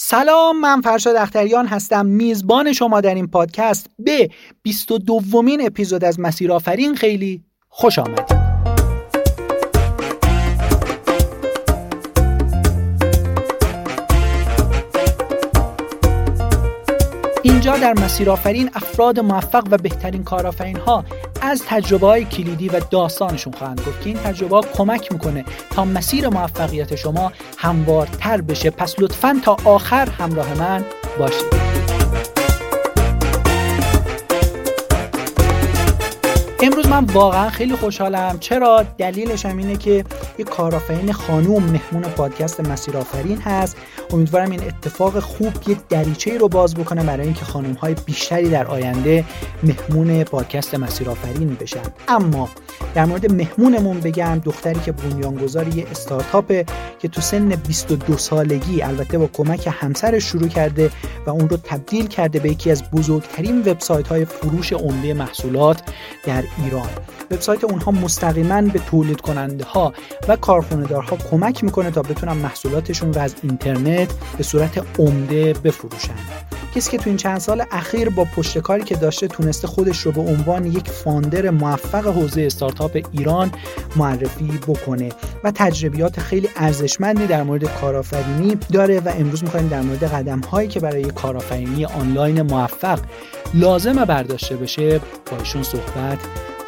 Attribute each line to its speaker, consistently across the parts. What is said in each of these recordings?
Speaker 1: سلام من فرشاد اختریان هستم. میزبان شما در این پادکست به 22 دومین اپیزود از مسیر آفرین. خیلی خوش آمدید. اینجا در مسیر آفرین افراد موفق و بهترین کارآفرین ها از تجربه های کلیدی و داستانشون خواهند گفت که این تجربه کمک می‌کنه تا مسیر موفقیت شما هموارتر بشه. پس لطفا تا آخر همراه من باشید. امروز من واقعا خیلی خوشحالم. چرا؟ دلیلش هم اینه که یه کارآفرین خانوم مهمون پادکست مسیر آفرین هست. امیدوارم این اتفاق خوب یه دریچه رو باز بکنه برای اینکه خانم های بیشتری در آینده مهمون پادکست مسیر آفرین بشن. اما در مورد مهمونمون بگم دختری که بنیانگذار یه استارتاپه که تو سن 22 سالگی البته با کمک همسرش شروع کرده و اون رو تبدیل کرده به یکی از بزرگترین وبسایت های فروش عمده محصولات در ایران. وبسایت اونها مستقیما به تولید کننده ها و کارخانه‌دارها کمک می‌کنه تا بتونن محصولاتشون رو از اینترنت به صورت عمده بفروشن. کسی که تو این چند سال اخیر با پشتکاری که داشته تونسته خودش رو به عنوان یک فاندر موفق حوزه استارتاپ ایران معرفی بکنه و تجربیات خیلی ارزشمندی در مورد کارآفرینی داره و امروز می‌خوایم در مورد قدم هایی که برای کارآفرینی آنلاین موفق لازمه برداشته بشه با ایشون صحبت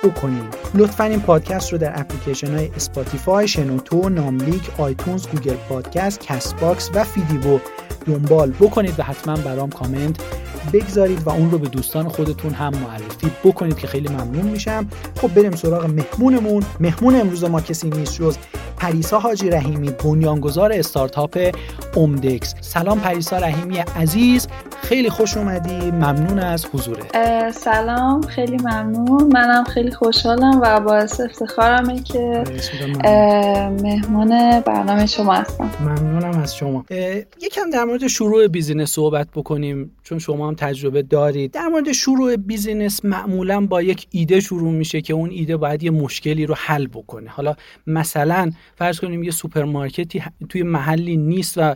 Speaker 1: بکنیم. لطفا این پادکست رو در اپلیکیشن های اسپاتیفای، شنوتو، ناملیک، آیتونز، گوگل پادکست، کست باکس و فیدیبو دنبال بکنید و حتما برام کامنت بگذارید و اون رو به دوستان خودتون هم معرفی بکنید که خیلی ممنون میشم. خب بریم سراغ مهمونمون. مهمون امروز ما کسی نیست جز پریسا حاجی رحیمی بنیانگذار استارتاپ عمدکس سلام پریسا رحیمی عزیز. خیلی خوش اومدی ممنون از حضوره
Speaker 2: سلام خیلی ممنون. منم خیلی خوشحالم و باعث افتخارمه که مهمان برنامه شما هستم.
Speaker 1: ممنونم از شما. یکم در مورد شروع business صحبت بکنیم چون شما هم تجربه دارید. در مورد شروع business معمولا با یک ایده شروع میشه که اون ایده باید یه مشکلی رو حل بکنه. حالا مثلا فرض کنیم یه سوپرمارکتی توی محلی نیست و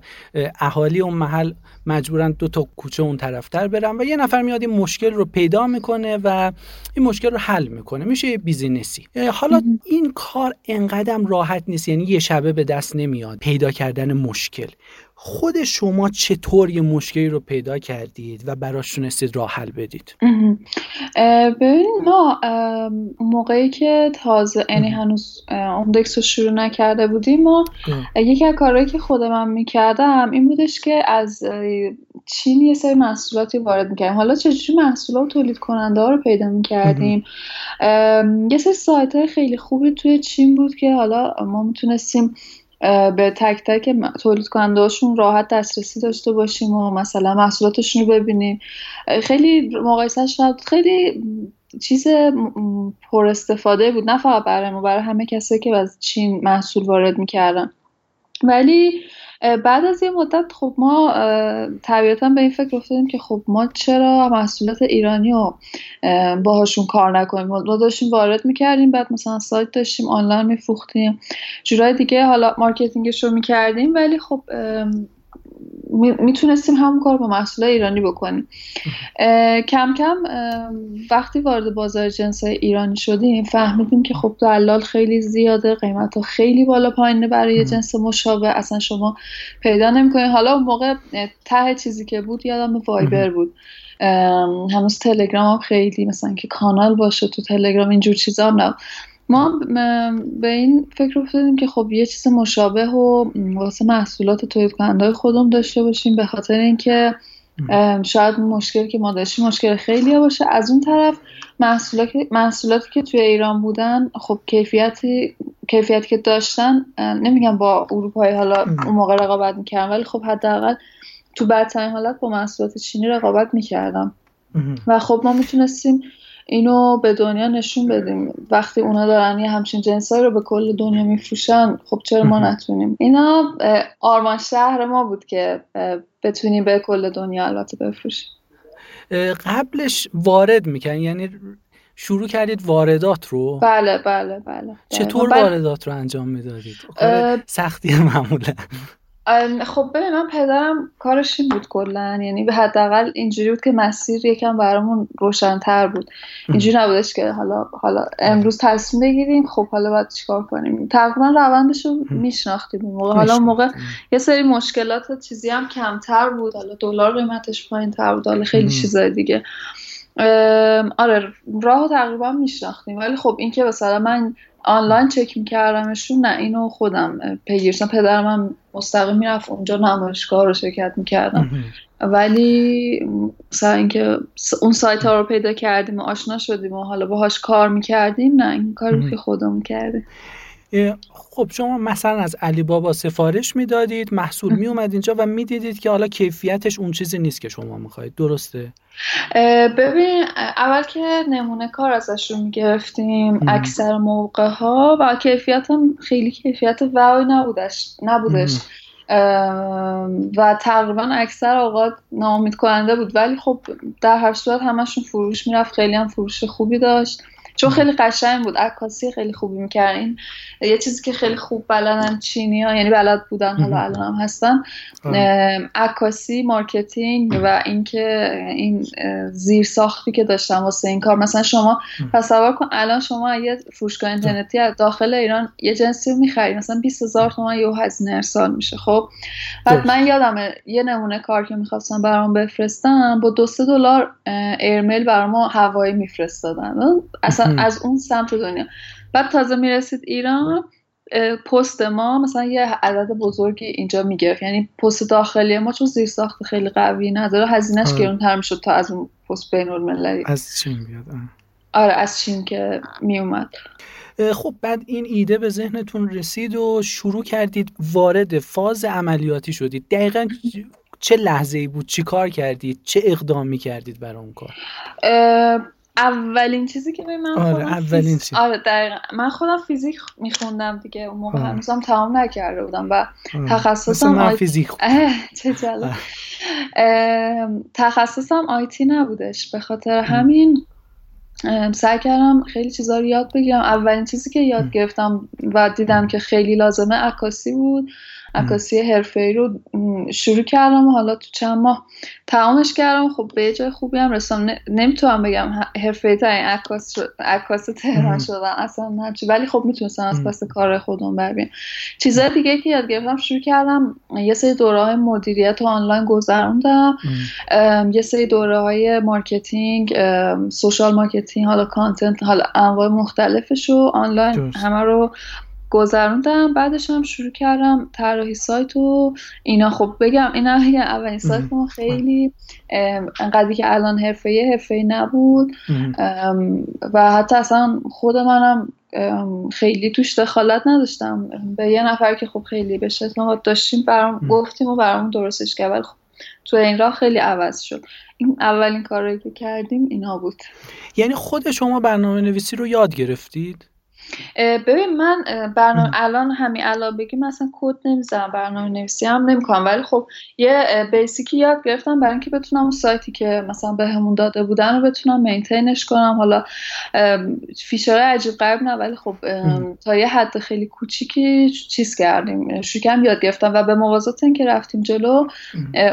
Speaker 1: اهالی اون محل مجبورن دو تا کوچه اون طرفتر برن و یه نفر میاد این مشکل رو پیدا می‌کنه و این مشکل رو حل می‌کنه. میشه یه business ی. حالا این کار انقدرم راحت نیست یعنی یه شبه به دست نمیاد پیدا کردن مشکل. خود شما چطور یه مشکلی رو پیدا کردید و براش تونستید راه حل بدید؟
Speaker 2: ببین ما موقعی که تازه یعنی هنوز اومدکس رو شروع نکرده بودیم ما یکی از کارهایی که خود من می‌کردم این بودش که از چین یه سری محصولاتی وارد می‌کردیم. حالا چجوری محصولات تولید کننده ها رو پیدا می‌کردیم؟ یه سری سایت های خیلی خوبی توی چین بود که حالا ما می‌تونستیم به تک تک تولید کننده هاشون راحت دسترسی داشته باشیم و مثلا محصولاتشون رو ببینیم. خیلی مقایسهش خیلی چیز پر استفاده بود. نه فقط برای ما برای همه کسی که از چین محصول وارد می‌کردن. ولی بعد از یه مدت خب ما طبیعتا به این فکر افتادیم که خب ما چرا محصولات ایرانی رو باهاشون کار نکنیم؟ ما داشتیم وارد می‌کردیم بعد مثلا سایت داشتیم آنلاین میفروختیم جورای دیگه حالا marketing ش رو می‌کردیم ولی خب می‌تونستیم همون کار با محصول ایرانی بکنیم. کم کم وقتی وارد بازار جنس های ایرانی شدیم فهمیدیم که خب دلال خیلی زیاده قیمت ها خیلی بالا پایینه برای جنس مشابه. اصلا شما پیدا نمی‌کنید. حالا اون موقع ته چیزی که بود یادم وایبر بود. هنوز تلگرام هم خیلی مثلا که کانال باشه تو تلگرام اینجور چیزا هم ما به این فکر افتادیم که خب یه چیز مشابه و واسه محصولات تولید کننده خودم داشته باشیم به خاطر اینکه شاید مشکل که ما داشتیم مشکل خیلی باشه. از اون طرف محصولاتی, محصولاتی که توی ایران بودن خب کیفیتی کیفیتی که داشتن نمیگم با اروپایی حالا اون موقع رقابت می‌کردم ولی خب حداقل تو بدترین حالت با محصولات چینی رقابت می‌کردم و خب ما می‌تونستیم اینو به دنیا نشون بدیم. وقتی اونا دارن یه همچین جنسایی رو به کل دنیا میفروشن خب چرا ما نتونیم؟ اینا آرمان شهر ما بود که بتونیم به کل دنیا البته بفروشیم.
Speaker 1: قبلش وارد می‌کنن یعنی شروع کردید واردات رو؟
Speaker 2: بله بله بله
Speaker 1: چطور بله. واردات رو انجام می‌دادید؟ کار سختی معمولا.
Speaker 2: خب ببین من پدرم کارش این بود کلا. یعنی به حداقل اینجوری بود که مسیر یکم برامون روشنتر بود. اینجوری نبودش که حالا حالا امروز تصمیم بگیریم خب حالا باید چیکار کنیم. تقریبا روندش رو میشناختیم موقع. حالا موقع یه سری مشکلات چیزی هم کمتر بود. حالا دلار قیمتش پایین تر بود. حالا خیلی چیزای دیگه. آره راه تقریبا میشناختیم. ولی خب اینکه مثلا من آنلاین چک میکردمشون نه اینو خودم پیگیرشم پدرم هم مستقیم می‌رفت اونجا نمایشگاه رو شرکت می‌کردم. ولی مثلا اینکه اون سایت ها رو پیدا کردیم و آشنا شدیم و حالا باهاش کار می‌کردیم نه این کار که خودمون کردیم.
Speaker 1: خب شما مثلا از علی بابا سفارش می‌دادید محصول می اومد اینجا و می‌دیدید که حالا کیفیتش اون چیزی نیست که شما می‌خواید. درسته؟
Speaker 2: ببین اول که نمونه کار ازشون می‌گرفتیم اکثر موقع ها و کیفیت هم خیلی کیفیت وای نبودش نبودش. و تقریبا اکثر اوقات ناامید کننده بود. ولی خب در هر صورت همشون فروش می‌رفت خیلی هم فروش خوبی داشت. چون خیلی قشنگ بود. عکاسی خیلی خوبی می‌کردن یه چیزی که خیلی خوب بلدن چینی ها یعنی بلد بودن حالا الان هم هستن عکاسی marketing و اینکه این زیر ساختی که داشتن واسه این کار. مثلا شما تصور کن الان شما یه فروشگاه اینترنتی از داخل ایران یه جنسی رو می‌خری مثلا 20 هزار تومن یه هزینه ارسال میشه خب؟ بعد من یادمه یه نمونه کار که می‌خواستم برام بفرستن با دو سه دلار ایرمیل برام هوایی میفرستادن. اصلا از اون سمت دنیا. بعد تازه می‌رسید ایران پست ما مثلا یه عدد بزرگی اینجا می‌گرفت. یعنی پست داخلی ما چون زیر ساخت خیلی قوی نداره هزینهش آره. گرونتر می‌شد تا از اون پست بین المللی.
Speaker 1: از چین بیاد
Speaker 2: آره از چین که میومد
Speaker 1: خب بعد این ایده به ذهنتون رسید و شروع کردید وارد فاز عملیاتی شدید. دقیقا چه لحظه ای بود؟ چی کار کردید؟ چه اقدامی کردید برای اون کار؟
Speaker 2: اولین چیزی که به من
Speaker 1: آره اولین چیز.
Speaker 2: آره دقیقا. من خودم فیزیک میخوندم دیگه. اون موقع آره. هنوزم تمام نکرده بودم و آره. تخصصم
Speaker 1: من آی... فیزیک
Speaker 2: چه تخصصم آیتی نبودش. به خاطر همین سعی کردم خیلی چیزا رو یاد بگیرم. اولین چیزی که یاد گرفتم و دیدم که خیلی لازمه عکاسی بود. عکاسی ای رو شروع کردم و حالا تو چند ماه تمامش کردم. خب به جای خوبی هم رسم نمی‌تونم بگم حرفه‌ای ترین عکاس عکاس تهران شدم اصلا نه. ولی خب می‌تونستم از پس کار خودم بر چیزای دیگه که یاد گرفتم شروع کردم یه سری دوره های مدیریت و آنلاین گذروندم. یه سری دوره های marketing social marketing حالا content حالا انواع مختلفش رو آنلاین همه رو گذروندم بعدش هم شروع کردم طراحی سایت و اینا. خب بگم اینا اولین سایت ما خیلی انقدری که الان حرفه حرفه نبود. و حتی اصلا خود منم خیلی توش دخالت نداشتم. به یه نفر که خب خیلی به ما داشتیم برام گفتیم و برام درستش کرد. خب تو این راه خیلی عوض شد. این اولین کاری که کردیم اینا بود.
Speaker 1: یعنی خود شما برنامه نویسی رو یاد گرفتید؟
Speaker 2: ببین من برنامه الان همین الان بگی مثلا کد نمی‌زنم برنامه نویسی هم نمی‌کنم ولی خب یه basic ی یاد گرفتم برای اینکه بتونم اون سایتی که مثلا بهمون داده بودن رو بتونم maintain ش کنم. حالا feature عجیب غریب نه ولی خب تا یه حد خیلی کوچیکی چیز کردیم شکم یاد گرفتم و به موازات اینکه رفتیم جلو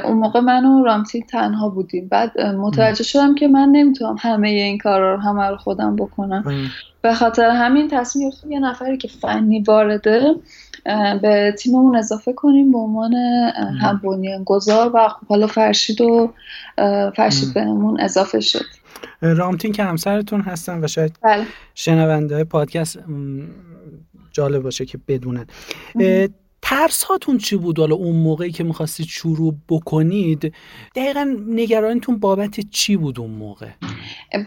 Speaker 2: اون موقع من و رامتی تنها بودیم. بعد متوجه شدم که من نمی‌تونم همه این کارا رو همه رو خودم بکنم. به خاطر همین تصمیم گرفتیم یه نفری که فنی وارده به تیممون اضافه کنیم به عنوان هم گذار و خب حالا فرشید و فرشید بهمون اضافه شد.
Speaker 1: رامتین که همسرتون هستن و شاید
Speaker 2: بله.
Speaker 1: شنونده های پادکست جالب باشه که بدونن. ترس هاتون چی بود حالا اون موقعی که می‌خواستید شروع بکنید؟ دقیقا نگرانیتون بابت چی بود اون موقع؟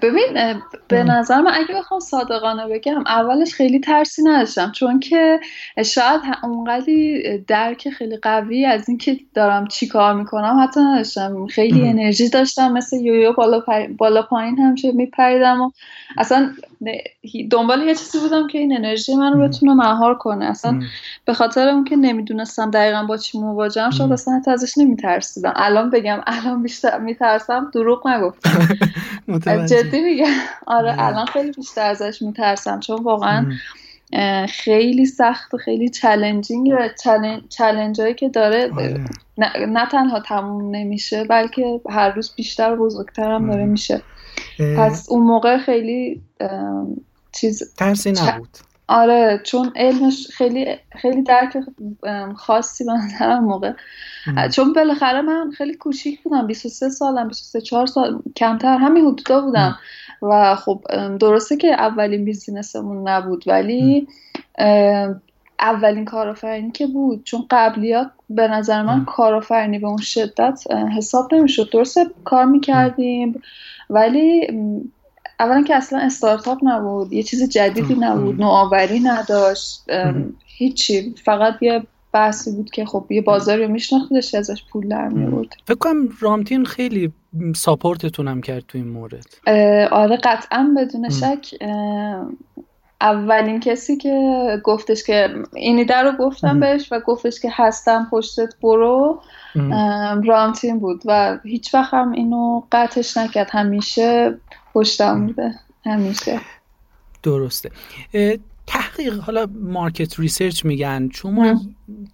Speaker 2: ببین به نظر من اگه بخوام صادقانه بگم اولش خیلی ترسی نداشتم چون که شاید اونقدی درک خیلی قوی از اینکه دارم چی کار می‌کنم حتی نداشتم. خیلی انرژی داشتم مثل یویو بالا, بالا پایین همشه میپریدم و اصلا دنبال یه چیزی بودم که این انرژی من رو بتونه مهار کنه. اصلا به خاطر اون که نمی‌دونستم دقیقا با چی مواجهم شد اصلا ازش نمیترسیدم. الان بگم الان بیشتر میترسم دروغ نگفتم. جدی میگم. آره الان خیلی بیشتر ازش میترسم چون واقعا خیلی سخت و خیلی challenging و challenge هایی که داره. آره. نه, تنها تموم نمیشه بلکه هر روز بیشتر و بزرگتر هم داره میشه. پس اون موقع خیلی چیز
Speaker 1: ترسی نبود.
Speaker 2: آره چون علمش خیلی خیلی درک خاصی به نظرم موقع. چون بالاخره من خیلی کوچیک بودم 23 سالم 23 4 سال کمتر همین حدودا بودم. و خب درسته که اولین بیزینسمون نبود ولی اولین کارآفرینی که بود. چون قبلیات به نظر من کارآفرینی به اون شدت حساب نمی‌شد. درسته کار می‌کردیم ولی اولا که اصلا استارتاپ نبود یه چیز جدیدی نبود نوآوری نداشت هیچی. فقط یه بحثی بود که خب یه بازاری رو میشناختش ازش پول در میورد
Speaker 1: فکر کنم رامتین خیلی ساپورتتون هم کرد تو این مورد.
Speaker 2: آره قطعا بدون شک. اولین کسی که گفتش که اینی در رو گفتم بهش و گفتش که هستم پشتت برو رامتین بود و هیچ وقت هم اینو قطعش نکرد. همیشه پشتم بوده همیشه
Speaker 1: درسته. تحقیق حالا market research میگن. شما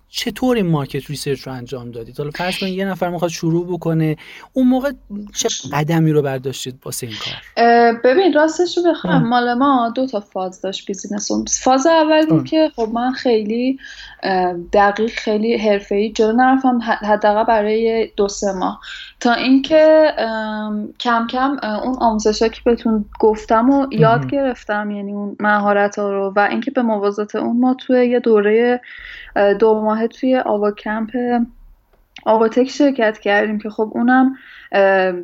Speaker 1: چطور این market research رو انجام دادید؟ حالا فرض کنید یه نفر می‌خواد شروع بکنه اون موقع چه قدمی رو برداشتید واسه این کار؟
Speaker 2: ببین راستش رو بخوام. مال ما دو تا فاز داشت business فاز اول بود که خب من خیلی دقیق خیلی حرفه‌ای جلو نرفتم حداقل برای دو سه ماه. تا اینکه کم کم اون آموزشا که بهتون گفتم و یاد گرفتم یعنی اون مهارت ها رو و اینکه به موازات اون ما توی یه دوره دو ماه توی آواکمپ آواتک شرکت کردیم که خب اونم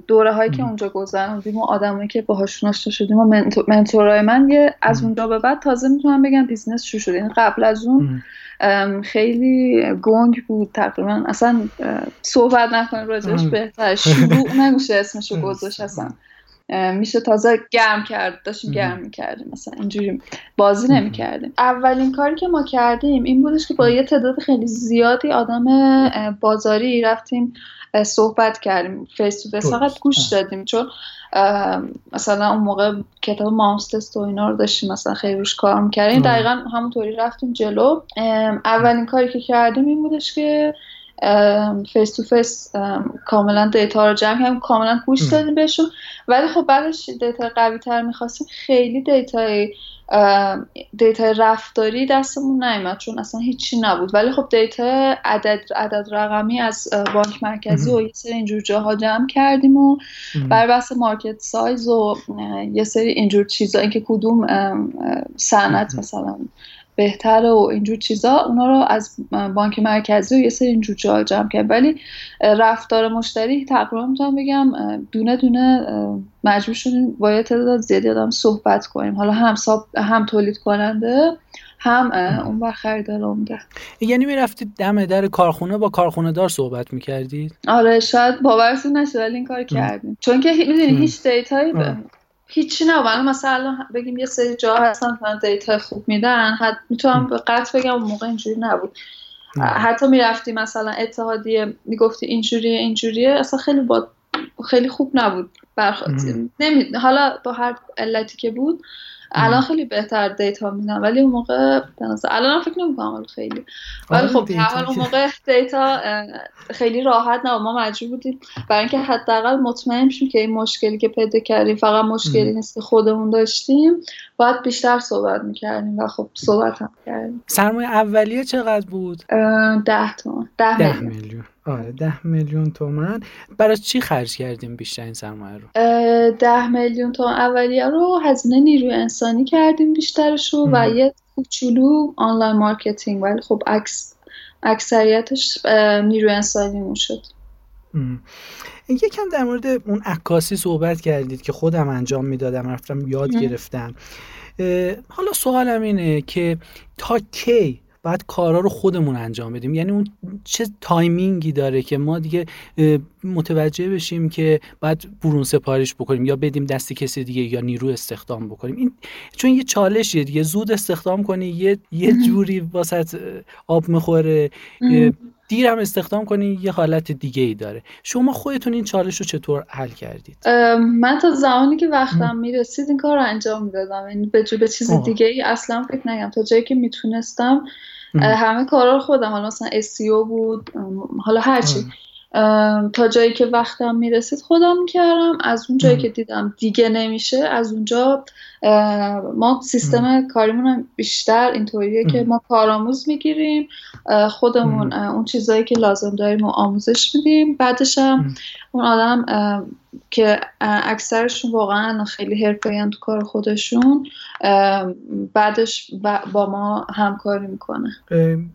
Speaker 2: دوره هایی که اونجا گذروندیم و آدمایی که باهاشون آشنا شدیم و mentor ای من یه از اونجا به بعد تازه می‌تونم بگم business شروع شد. یعنی قبل از اون خیلی گنگ بود تقریبا. اصلا صحبت نکنیم راجعش بهتر. شروع نمیشه اسمشو گذاشت اصلا. میشه تازه گرم کرد داشتیم گرم می‌کردیم مثلا اینجوری بازی نمی‌کردیم اولین کاری که ما کردیم این بودش که با یه تعداد خیلی زیادی آدم بازاری رفتیم صحبت کردیم face to face فقط گوش دادیم چون مثلا اون موقع کتاب Mom Test و اینا رو داشتیم مثلا خیلی روش کار می‌کردیم دقیقا همونطوری رفتیم جلو اولین کاری که کردیم این بودش که face to face کاملا data رو جمع کردیم کاملا گوش دادیم بهشون. ولی خب بعدش data قوی تر می‌خواستیم. خیلی dataی data رفتاری دستمون نیومد چون اصلا هیچی نبود. ولی خب data عدد عدد رقمی از بانک مرکزی و یه سری اینجور جاها جمع کردیم و بر بحث market size و یه سری اینجور چیزا اینکه کدوم صنعت مثلا بهتره و اینجور چیزا اونا رو از بانک مرکزی و یه سری اینجور جا جمع کرد ولی رفتار مشتری تقریبا می‌تونم بگم دونه دونه مجبور شدیم با یه تعداد زیادی آدم صحبت کنیم. حالا هم هم تولید کننده هم اون بر خریدار عمده
Speaker 1: یعنی می‌رفتید دم در کارخونه با کارخونه دار صحبت می‌کردید؟
Speaker 2: آره شاید باورتون نشه ولی این کار کردیم. چون که می‌دونی هیچ دیتایی هیچی نه مثلا بگیم یه سری جا هستن که دیتا خوب میدن. حد می‌تونم به قطع بگم اون موقع اینجوری نبود. حتی می‌رفتی مثلا اتحادیه می‌گفتی اینجوریه اینجوریه. اصلا خیلی با خیلی خوب نبود. برخواد نمی... حالا با هر علتی که بود الان خیلی بهتر دیتا میدن ولی اون موقع الان فکر نمی‌کنم خیلی. ولی آره، خب حال اون موقع دیتا خیلی راحت نه ما مجبور بودیم. برای اینکه حداقل مطمئن شیم که این مشکلی که پیدا کردیم فقط مشکلی نیست که خودمون داشتیم. باید بیشتر صحبت می‌کردیم و خب صحبت هم کردیم.
Speaker 1: سرمایه اولیه چقدر بود؟
Speaker 2: ده تومن ده, میلیون.
Speaker 1: آره ده میلیون تومن برای چی خرج کردیم بیشتر این سرمایه رو؟
Speaker 2: ده میلیون تومن اولیه رو هزینه نیروی انسانی کردیم بیشترش رو و یه کوچولو online marketing. ولی خب اکس اکثریتش نیروی انسانی شد.
Speaker 1: یکم در مورد اون عکاسی صحبت کردید که خودم انجام می‌دادم رفتم یاد گرفتم. حالا سوالم اینه که تا کی باید کارا رو خودمون انجام بدیم؟ یعنی اون چه timing ی داره که ما دیگه متوجه بشیم که باید برون سپارش بکنیم یا بدیم دست کسی دیگه یا نیرو استخدام بکنیم؟ این چون یه چالشیه دیگه زود استخدام کنی یه یه جوری واسط آب می‌خوره دیرم استخدام کنی یه حالت دیگه ای داره. شما خودتون این چالش رو چطور حل کردید؟
Speaker 2: من تا زمانی که وقتم می‌رسید این کار رو انجام می‌دادم. یعنی به به چیز دیگه ای اصلا فکر نگم تا جایی که می‌تونستم همه کارا رو خودم. حالا مثلا SEO بود حالا هرچی تا جایی که وقتم می‌رسید خودم می‌کردم از اون جایی که دیدم دیگه نمیشه از اونجا ما سیستم کاریمون هم بیشتر اینطوریه که ما کارآموز می‌گیریم خودمون اون چیزهایی که لازم داریم و آموزش میدیم. بعدش هم اون آدم که اکثرشون واقعا خیلی حرفه‌ای تو کار خودشون بعدش با ما همکاری می‌کنه.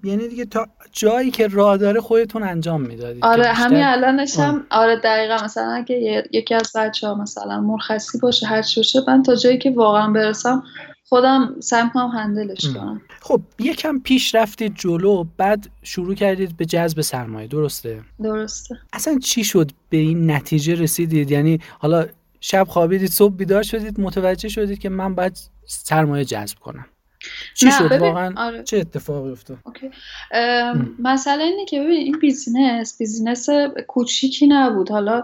Speaker 1: یعنی دیگه تا جایی که راه داره خودتون انجام می‌دادید
Speaker 2: آره همین الانش هم آره دقیقا. مثلا اگه یکی از بچه ها مثلا مرخصی باشه هر باشه من تا جایی که واقعا برسم خودم سعی کنم handle ش کنم.
Speaker 1: خب یکم پیش رفتید جلو بعد شروع کردید به جذب سرمایه درسته؟
Speaker 2: درسته.
Speaker 1: اصلا چی شد به این نتیجه رسیدید؟ یعنی حالا شب خوابیدید صبح بیدار شدید متوجه شدید که من باید سرمایه جذب کنم. چی شد؟ واقعا آره. چه اتفاقی افتاد؟
Speaker 2: مسئله اینه که ببین این business business کوچیکی نبود. حالا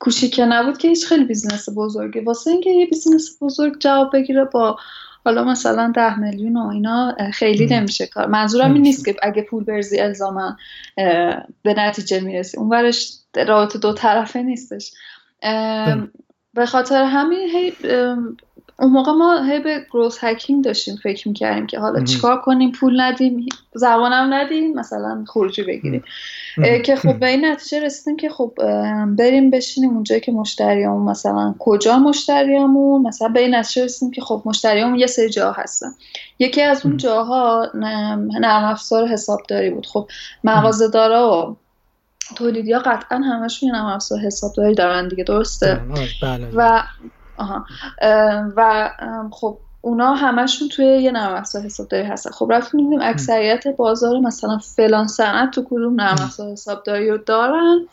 Speaker 2: کوچیکه نبود که هیچ خیلی business بزرگه. واسه اینکه یه business بزرگ جواب بگیره با حالا مثلا ده میلیون و اینا خیلی نمیشه کار. منظورم این نیست که اگه پول بریزی الزاما به نتیجه می‌رسی. اون ورش رابطه دو طرفه نیستش. به خاطر همین هی اون موقع ما هی به growth hacking داشتیم فکر می‌کردیم که حالا چیکار کنیم پول ندیم زمانم ندیم مثلا خروجی بگیریم. که خب به این نتیجه رسیدیم که خب بریم بشینیم اونجایی که مشتریامون مثلا کجا مشتریامون؟ مثلا به این نتیجه رسیدیم که خب مشتریامون یه سری جا هستن. یکی از اون جاها نرم افزار حسابداری بود. خب مغازه دارا و تولیدی ها قطعا همشون نرم افزار حسابداری دارن دیگه درسته؟ بله. و آها. و خب اونا همشون توی یه نرم افزار حسابداری هستن. خب رفتیم دیدیم اکثریت بازار مثلا فلان صنعت تو کدوم نرم افزار حسابداری رو دارن.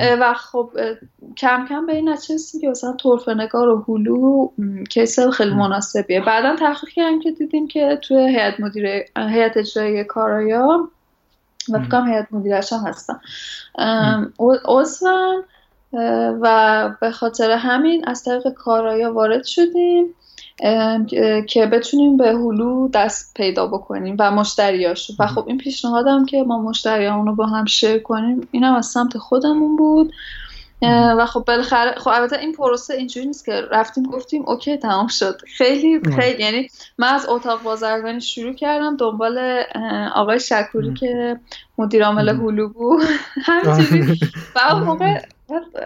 Speaker 2: و خب کم کم به این نتیجه که مثلا طرف نگار و هلو کیس خیلی مناسبیه. بعدا تحقیق کردیم که دیدیم که توی هیئت مدیره هیئت اجرایی کارایا و فکرم هیئت مدیرش هم هستن. عضون و به خاطر همین از طریق کارایا وارد شدیم که بتونیم به هلو دست پیدا بکنیم و مشتریاشو و خب این پیشنهادم که ما مشتریامون رو با هم شیر کنیم اینم از سمت خودمون بود. و خب بالاخره خب البته این پروسه اینجوری نیست که رفتیم گفتیم اوکی تمام شد. خیلی خیلی یعنی من از اتاق بازرگانی شروع کردم دنبال آقای شکوری که مدیر عامل هلو بود. همینجوری. و اون موقع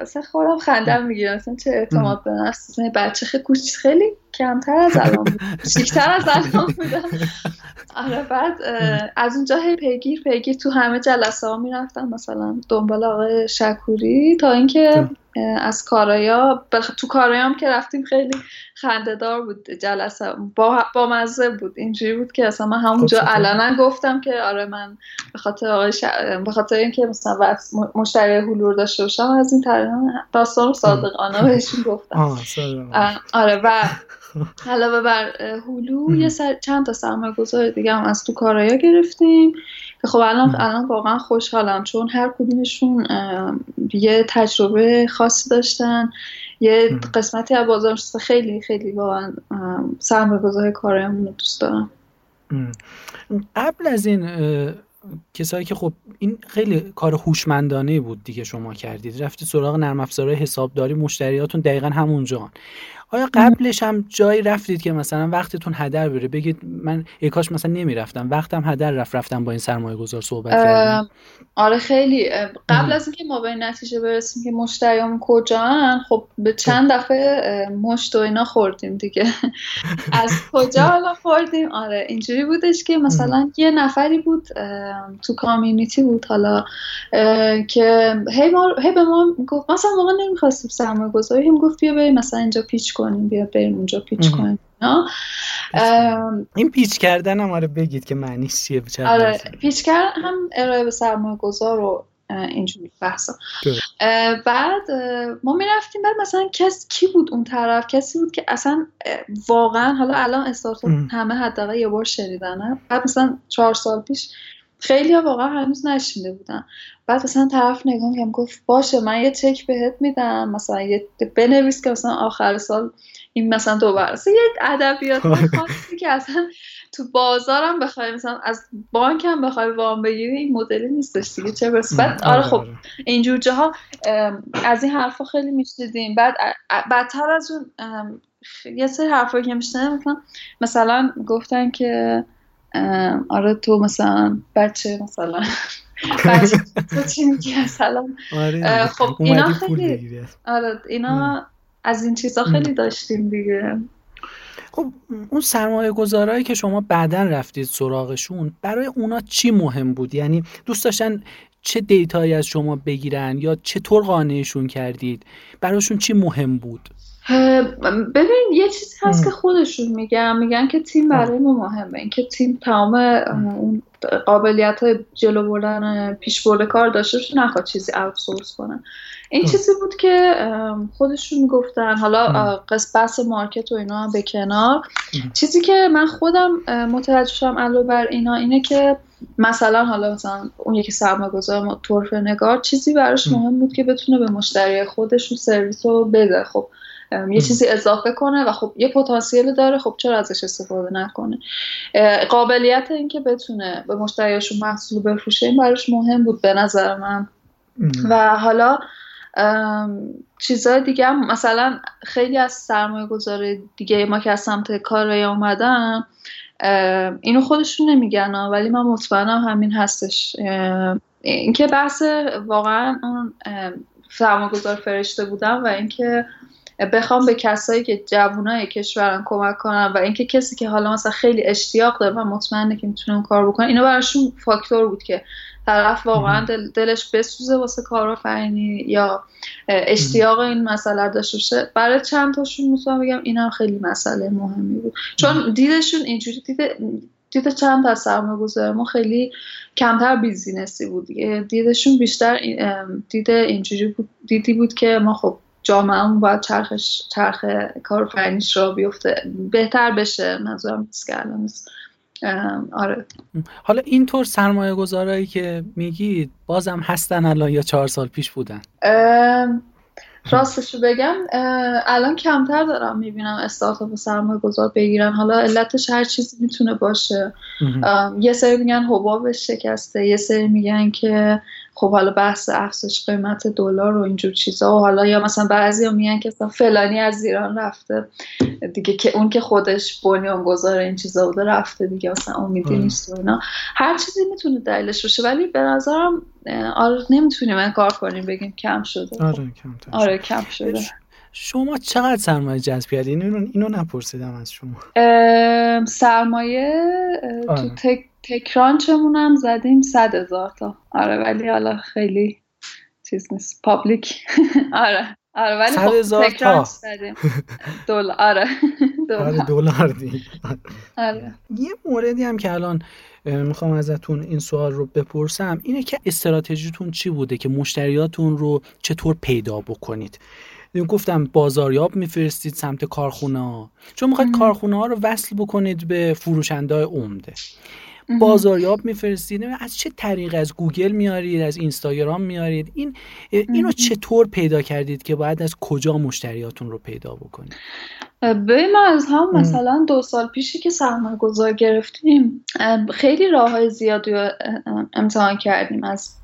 Speaker 2: اصلا خودم خندم می‌گیرم. اصلا چه اعتماد به نفس بچه خیلی کوچ خیلی کمتر از الان شیکتر از الان بودم. آره بعد از اونجا هی پیگیر پیگیر تو همه جلسه ها می‌رفتم. مثلا دنبال آقای شکوری تا اینکه از کارایا. تو کارایام که رفتیم خیلی خندهدار بود. جلسه با, با مزه بود. اینجوری بود که اصلا من همونجا خب، علنا گفتم که آره من به خاطر آقای ش... به خاطر اینکه مثلا مشتری هلور داشته باشم از این طریق داستان صادقانه بهشون گفتم. آره و علاوه بر هلو یه سر چند تا سرمایه گذار دیگه هم از تو کارایا گرفتیم. خب الان الان واقعا خوشحالم چون هر کدومشون یه تجربه خاصی داشتن. یه قسمتی از بازار خیلی خیلی واقعا سرمایه گذار کارایمون رو دوست دارم.
Speaker 1: قبل از این کسایی که خب این خیلی کار هوشمندانه بود دیگه شما کردید. رفتید سراغ نرم افزارهای حسابداری مشتریاتون دقیقا همونجا آیا قبلش هم جایی رفتید که مثلا وقتتون هدر بره؟ بگید من ای کاش مثلا نمی‌رفتم وقتم هدر رفت رفتم با این سرمایه گذار صحبت کردم
Speaker 2: آره خیلی قبل از اینکه ما به این نتیجه برسیم که مشتریام کجا خب به چند دفعه مشت و اینا خوردیم دیگه. از کجا حالا خوردیم؟ آره اینجوری بودش که مثلا یه نفری بود تو کامیونیتی بود حالا که هی, ما، هی به ما گفت مثلا موقع نمی‌خواستیم سرمایه گذاری هم گفت بیا مثلا اینجا پیچ کنیم بیا بریم اونجا پیچ کنیم
Speaker 1: این پیچ کردن هم آره بگید که معنیش چیه
Speaker 2: آره پیچ کردن هم ارائه به سرمایه گذار رو اینجوری بحثا. بعد ما می‌رفتیم بعد مثلا کس کی بود اون طرف؟ کسی بود که اصلا واقعا حالا الان استارتاپ همه حداقل یه بار شنیدن بعد مثلا چهار سال پیش خیلی ها واقعا هنوز نشینده بودن. بعد مثلا طرف نگاه میگم گفت باشه من یه چک بهت میدم. مثلا یه بنویس که مثلا آخر سال این مثلا دو برسه یه ادبیات خاصی که اصلا تو بازارم بخوای مثلا از بانک هم بخوای وام بگیری این مدلی نیستش دیگه چه برس بعد آره خب آره. اینجور جاها از این حرفا خیلی میشنیدیم. بعد بدتر از اون یه سری حرفایی که میشنیدم مثلا مثلا گفتن که آره تو مثلا بچه مثلا بچه تو چی میگی؟ مثلا آره خب اینا خیلی آره اینا از این چیزا خیلی داشتیم دیگه.
Speaker 1: خب اون سرمایه گذارایی که شما بعدا رفتید سراغشون برای اونا چی مهم بود؟ یعنی دوست داشتن چه دیتایی از شما بگیرن یا چطور قانعشون کردید؟ براشون چی مهم بود؟
Speaker 2: ببین یه چیزی هست که خودشون میگن. میگن که تیم برای ما مهمه. اینکه تیم تمام اون قابلیت های جلو بردن پیش برده کار داشته باشه نخواد چیزی اوتسورس کنن این چیزی بود که خودشون می‌گفتن. حالا قسمت مارکت و اینا به کنار. چیزی که من خودم متوجه شدم علاوه بر اینا اینه که مثلا حالا مثلا اون یکی سرمایه گذار طرف نگار چیزی براش مهم بود که بتونه به مشتری خودش سرویس رو بده. خب یه چیزی اضافه کنه و خب یه پتانسیل داره خب چرا ازش استفاده نکنه؟ قابلیت اینکه بتونه به مشتریاشون محصول بفروشه این براش مهم بود به نظر من. و حالا چیزهای دیگه هم مثلا خیلی از سرمایه گذاره دیگه ما که از سمت کارای اومدن اینو خودشون نمیگن ولی من مطمئنم همین هستش. اینکه بحث واقعا اون سرمایه گذار فرشته بودم و اینکه بخوام به کسایی که جوانای کشورن کمک کنم و اینکه کسی که حالا مثلا خیلی اشتیاق داره و مطمئنه که می‌تونه اون کار بکنه اینا براشون فاکتور بود که طرف واقعا دل دلش بسوزه واسه کارآفرینی یا اشتیاق این مسئله داشته باشه. برای چند تاشون می‌تونم بگم این هم خیلی مسئله مهمی بود. چون دیدشون اینجوری دیده دید چند تا سرمایه گذاره ما خیلی کمتر بیزینسی بود. دیدشون بیشتر دید اینجوری بود دیدی بود که ما خب جامعه باید چرخش چرخ کارآفرینیش را بیفته. بهتر بشه. منظورم نیست که الان آره.
Speaker 1: حالا اینطور سرمایه گذارایی که میگید بازم هستن الان یا چهار سال پیش بودن؟
Speaker 2: راستش رو بگم الان کمتر دارم می‌بینم استارتاپ سرمایه گذار بگیرن. حالا علتش هر چیزی می‌تونه باشه. یه سری میگن حبابش شکسته یه سری میگن که خب حالا بحث افزایش قیمت دلار و اینجور چیزا و حالا یا مثلا بعضی میگن که فلانی از ایران رفته دیگه که اون که خودش بنیان گذار این چیزا بوده رفته دیگه مثلا امیدی آره. نیست و اینا. هر چیزی می‌تونه دلیلش باشه. ولی به نظرم آره نمی‌تونیم کار کنیم بگیم کم شده.
Speaker 1: آره کم,
Speaker 2: آره کم شده.
Speaker 1: شما چقدر سرمایه جذب کردین اینو, اینو نپرسیدم از شما.
Speaker 2: سرمایه تو آره. تک تکرانچمون هم زدیم صد هزار تا. آره ولی حالا خیلی چیز نیست. پابلیک. آره آره ولی
Speaker 1: خب هزار تا.
Speaker 2: دلار. آره
Speaker 1: دلار. آره آره. یه موردی هم که الان می‌خوام ازتون این سوال رو بپرسم. اینه که استراتژیتون چی بوده که مشتریاتون رو چطور پیدا بکنید؟ گفتم بازاریاب میفرستید سمت کارخونه ها چون می‌خواید کارخونه ها رو وصل بکنید به فروشنده عمده. بازاریاب میفرستید. از چه طریق از گوگل میارید از اینستاگرام میارید این اینو چطور پیدا کردید که باید از کجا مشتریاتون رو پیدا بکنید؟
Speaker 2: به ما از هم مثلا دو سال پیشی که سرمایه گذار گرفتیم خیلی راه های زیادی رو امتحان کردیم. از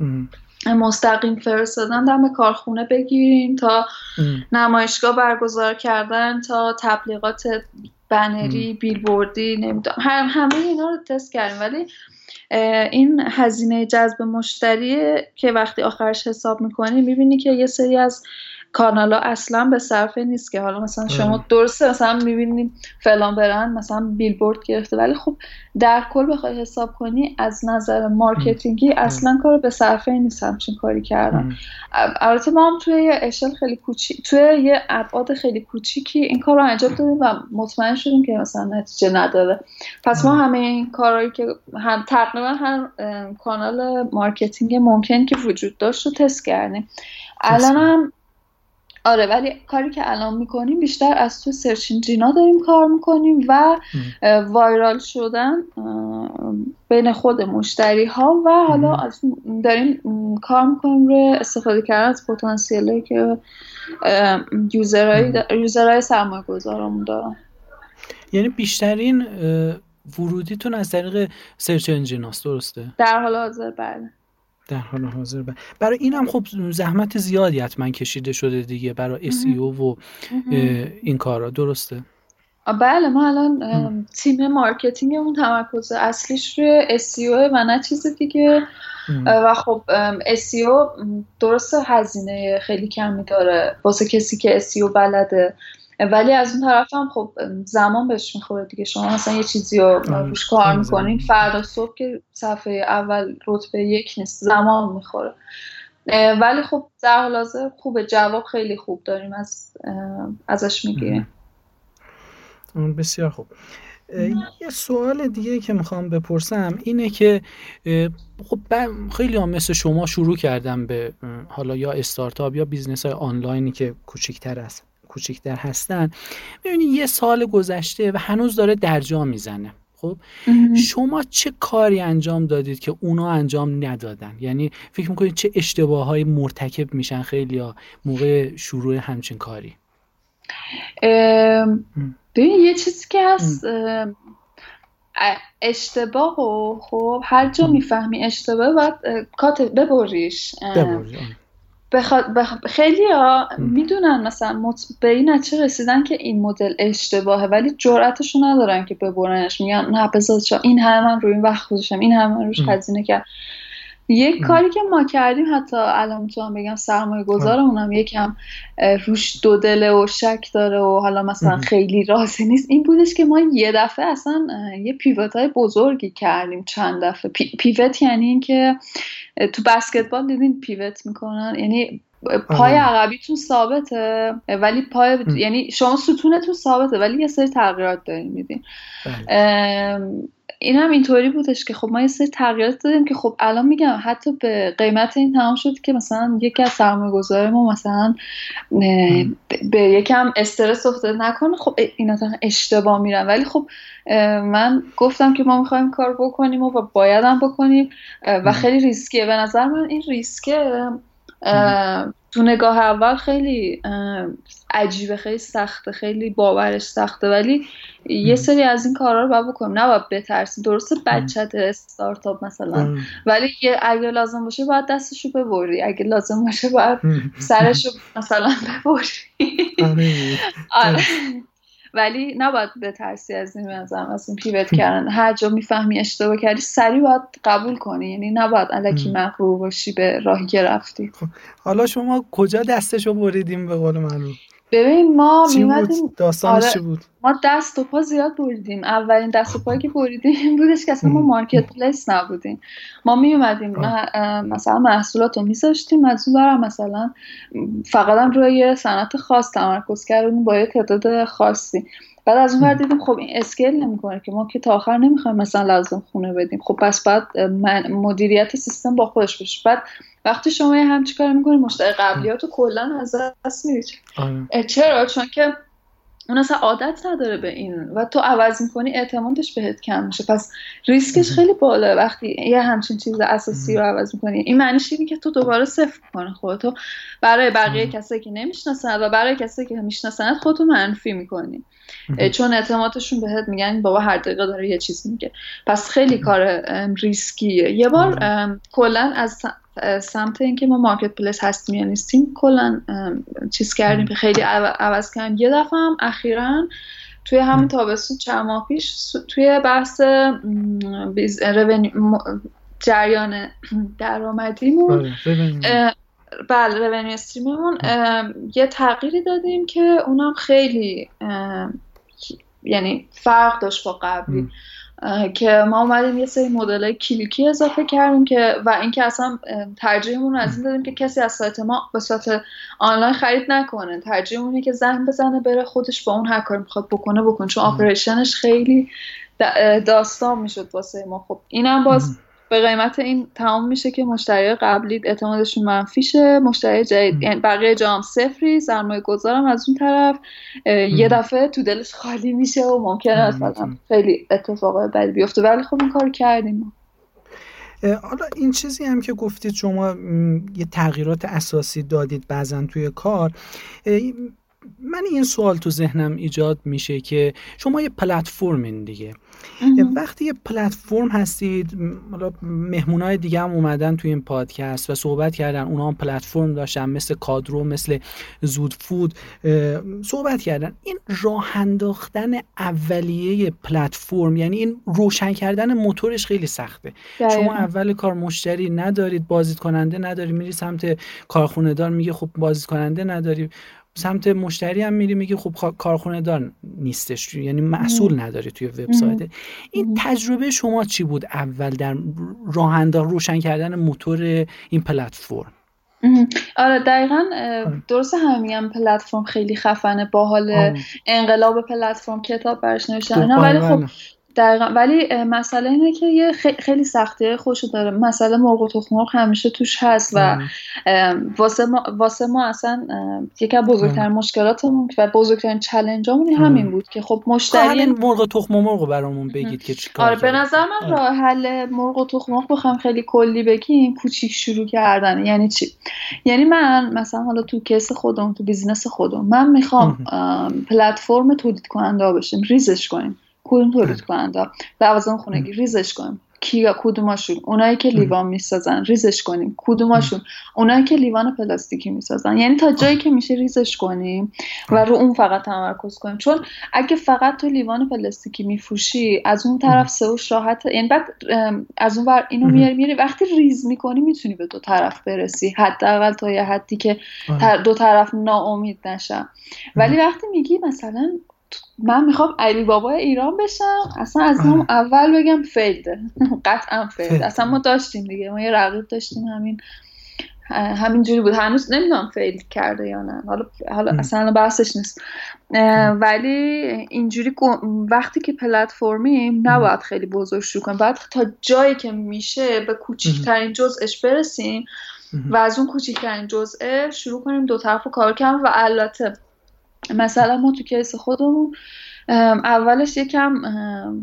Speaker 2: مستقیم فرستادن دم کارخونه بگیریم تا نمایشگاه برگزار کردن تا تبلیغات بنری بیلبوردی نمی‌دونم. هم همه اینا رو تست کردیم. ولی این هزینه جذب مشتری که وقتی آخرش حساب می‌کنی می‌بینی که یه سری از کانالا اصلا به صرفه نیست که حالا مثلا شما درسته مثلا می‌بینید فلان برند مثلا بیلبورد گرفته ولی خب در کل بخوای حساب کنی از نظر مارکتینگی اصلا کار به صرفه نیست همچین کاری کردن. البته ما هم توی یه اشل خیلی کوچیک توی یه ابعاد خیلی کوچیکی این کار رو انجام دادیم و مطمئن شدیم که مثلا نتیجه نداره. پس ما همه این کارهایی که هم تقریبا هر کانال marketing ممکن که وجود داشت رو تست کردیم. الان هم آره ولی کاری که الان می‌کنیم بیشتر از تو search engine ا داریم کار می‌کنیم و وایرال شدن بین خود مشتری ها و حالا از داریم کار می‌کنیم روی استفاده کردن از پتانسیل که user های user های سرمایه گذارمون دارن.
Speaker 1: یعنی بیشترین ورودیتون از طریق search engine هست درسته؟
Speaker 2: در حال حاضر بله.
Speaker 1: در حال حاضر بله. برای این هم خب زحمت زیادی حتما کشیده شده دیگه برای SEO و این کارا. درسته؟
Speaker 2: بله ما الان تیم marketing مون تمرکز اصلیش روی SEO و نه چیز دیگه. و خب SEO درسته هزینه خیلی کمی داره. واسه کسی که SEO بلده. ولی از اون طرف هم خب زمان بهش می‌خوره دیگه. شما مثلا یه چیزی رو روش کار می‌کنین فردا صبح که صفحه اول رتبه یک نیست زمان می‌خوره. ولی خب در حال حاضر خوبه. جواب خیلی خوب داریم از ازش می‌گیریم.
Speaker 1: بسیار خوب. یه سوال دیگه که می‌خوام بپرسم اینه که خب خیلی هم مثل شما شروع کردم به حالا یا استارتاپ یا business های آنلاینی که کوچیکتر است. کوچیکتر هستن. ببینید یه سال گذشته و هنوز داره درجا می‌زنه. خب؟ شما چه کاری انجام دادید که اونا انجام ندادن؟ یعنی فکر می‌کنید چه اشتباه های مرتکب میشن خیلی ها موقع شروع همچین کاری؟
Speaker 2: ببین یه چیزی که هست اشتباه و خب هر جا می‌فهمی اشتباه باید کات ببریش. بخواد بخ... خیلی ها می‌دونن مثلا به این نتیجه رسیدن که این مدل اشتباهه ولی جرأتشو ندارن که ببرنش. میگن نه بذار این همه من روی این وقت گذاشتم این همه من روش هزینه کرد یک کاری که ما کردیم حتی الان می‌تونم بگم سرمایه گذارمونم یکم روش دو دله و شک داره و حالا مثلا خیلی راضی نیست. این بودش که ما یه دفعه اصلا یه پیوت های بزرگی کردیم چند دفعه. پی، پیوت یعنی اینکه تو بسکتبال دیدین پیوت می‌کنن. یعنی پای عقبیتون ثابته ولی پای یعنی شما ستونتون ثابته ولی یه سری تغییرات دارین میدین. این هم اینطوری بودش که خب ما یه سری تغییرات دادیم که خب الان میگم حتی به قیمت این تمام شد که مثلا یکی از سرمایه گذاره ما مثلا به یکم استرس افتاده. نکنه خب اینا اشتباه میرن. ولی خب من گفتم که ما می‌خوایم کار بکنیم و بایدم بکنیم و خیلی ریسکیه. به نظر من این ریسکه تو نگاه اول خیلی عجیبه خیلی سخته خیلی باورش سخته ولی یه سری از این کارا رو باید بکنیم. نباید بترسی درسته بچت استارتاپ مثلا. ولی اگه لازم باشه باید دستشو ببری. اگه لازم باشه باید سرشو مثلا ببری. آره, آره. ولی نباید بترسی از این نظرم از این پیوت کردن. هر جا می‌فهمی اشتباه کردی سریع باید قبول کنی. یعنی نباید الکی مغرور باشی به راهی که رفتی.
Speaker 1: خب، حالا شما کجا دستشو بریدیم به قول معلوم
Speaker 2: ببین ما میمدیم
Speaker 1: داستانش آره. بود؟
Speaker 2: ما دست و پا زیاد بریدیم. اولین دست و پایی که بریدیم این بودش که اصلا ما مارکت پلیس نبودیم. ما می اومدیم مثلا محصولات رو میذاشتیم از اون برم مثلا فقط هم روی صنعت خاص تمرکز کردیم با یه تعداد خاصی. بعد از اون دیدیم خب این اسکیل نمی‌کنه که ما که تا آخر نمی‌خوایم مثلا لازم خونه بدیم. خب پس بعد مدیریت سیستم با خودش بشه بعد وقتی شما یه همچی کار می‌کنی مشتری قبلیاتو کلا از دست می‌دید آره. چرا؟ چون که اون اصلا عادت نداره به این. و تو عوض می‌کنی اعتمادش بهت کم میشه. پس ریسکش خیلی بالا. وقتی یه همچین چیز اساسی رو عوض می‌کنی این معنیش اینه که تو دوباره صفر کنه خودتو. برای بقیه کسایی که نمی‌شناسن و برای کسایی که می‌شناسن خودتو منفی می‌کنی. چون اعتمادشون بهت میگن بابا هر دقیقه داره یه چیز میگه. پس خیلی کار ریسکیه. یه بار کلا از سمت اینکه ما مارکت پلیس هستیم یا نیستیم کلا چیز کردیم که خیلی عوض کردیم. یه دفعه هم اخیرا توی همین تابستون چند ماه پیش توی بحث جریان درآمدیمون بله رونیو استریممون یه تغییری دادیم که اونم خیلی یعنی فرق داشت با قبلی. که ما اومدیم یه سری مدل کلیکی اضافه کردیم که و اینکه اصلا ترجیحمون از این دادیم که کسی از سایت ما به صورت آنلاین خرید نکنه. ترجیحمون که زنگ بزنه بره خودش با اون هر کاری می‌خواد بکنه بکنه چون آپریشنش خیلی داستان می‌شد واسه ما. خب اینم باز به قیمت این تمام میشه که مشتری قبلی اعتمادشون منفیشه. مشتری جدید یعنی بقیه جام صفری سرمایه گذارم از اون طرف. یه دفعه تو دلش خالی میشه و ممکنه مثلا خیلی اتفاق بدی بیفته. ولی خب این کار کردیم
Speaker 1: حالا این چیزی هم که گفتید شما یه تغییرات اساسی دادید بعضا توی کار. من این سوال تو ذهنم ایجاد میشه که شما یه پلتفرمین دیگه. وقتی یه پلتفرم هستید حالا مهمونای دیگه هم اومدن تو این پادکست و صحبت کردن اونا هم پلتفرم داشتن مثل کادرو مثل زود فود صحبت کردن. این راه انداختن اولیه پلتفرم یعنی این روشن کردن موتورش خیلی سخته. شما اول کار مشتری ندارید بازدید کننده نداری میری سمت کارخونه دار میگه خب بازدید کننده نداری. سمت مشتری هم میری میگه خب کارخونه دار نیستش. یعنی محصول نداره توی وبسایت. این تجربه شما چی بود اول در راه انداز روشن کردن موتور این پلتفرم؟
Speaker 2: آره دقیقا آره. درسته همه میگم پلتفرم خیلی خفنه باحال آره. انقلاب پلتفرم کتاب برش نوشتن ولی خب بله. دقیقا. ولی مسئله اینه که یه خیلی سختی خوشو داره. مسئله مرغ و تخم همیشه توش هست و واسه ما, واسه ما اصلا یکی از بزرگترین مشکلاتمون و بزرگترین challenge امون همین بود که خب مشتری
Speaker 1: مرغ و تخم مرغ برامون بگید که چیکار
Speaker 2: آره به نظر من آره. راه حل مرغ و تخم مرغ بخوام خیلی کلی بگیم کوچیک شروع کردن. یعنی چی؟ یعنی من مثلا حالا تو case خودم تو business خودم من می‌خوام پلتفرم تولید کننده بشیم ریزش کنیم. کدوم تولید کننده لوازم خونگی ریزش کنیم. کی کدوماشون؟ اونایی که لیوان می‌سازن ریزش کنیم. کدوماشون؟ اونایی که لیوان پلاستیکی می‌سازن. یعنی تا جایی که میشه ریزش کنیم و رو اون فقط تمرکز کنیم. چون اگه فقط تو لیوان پلاستیکی میفروشی از اون طرف سوش راحت یعنی بعد از اون ور اینو میاری میاری وقتی ریز می‌کنی می‌تونی به دو طرف برسی. حداقل تا یه حدی که. دو طرف ناامید نشن ولی وقتی میگی مثلا من می‌خوام علی بابا ایران بشم. اصلا از هم آره. اول بگم failed ه قطعا failed. اصلا ما داشتیم دیگه. ما یه رقیب داشتیم. همین همینجوری بود. هنوز نمی‌دونم fail کرده یا نه. حالا حالا اصلا بحثش نیست. ولی اینجوری وقتی که پلتفرمیم نباید خیلی بزرگ شروع کنیم. باید تا جایی که میشه به کوچکترین جزءش برسیم و از اون کوچکترین جزء شروع کنیم دو طرف کار کنیم و البته مثلا ما تو کیس خودمون اولش یکم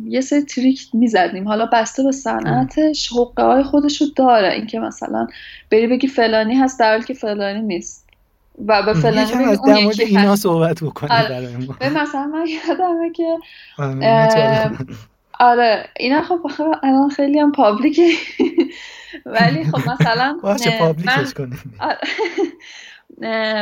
Speaker 2: یه سری تریک می‌زدیم. حالا بسته به صنعتش حقه های خودشو داره. اینکه مثلا بری بگی فلانی هست در حالی که فلانی نیست. و به فلانی
Speaker 1: بگی از در مورد اینا صحبت بکنی
Speaker 2: آره. مثلا من یادمه که آره اینا خب الان خیلی هم پابلیکه ولی خب مثلا
Speaker 1: باشه پابلیکش کنیم.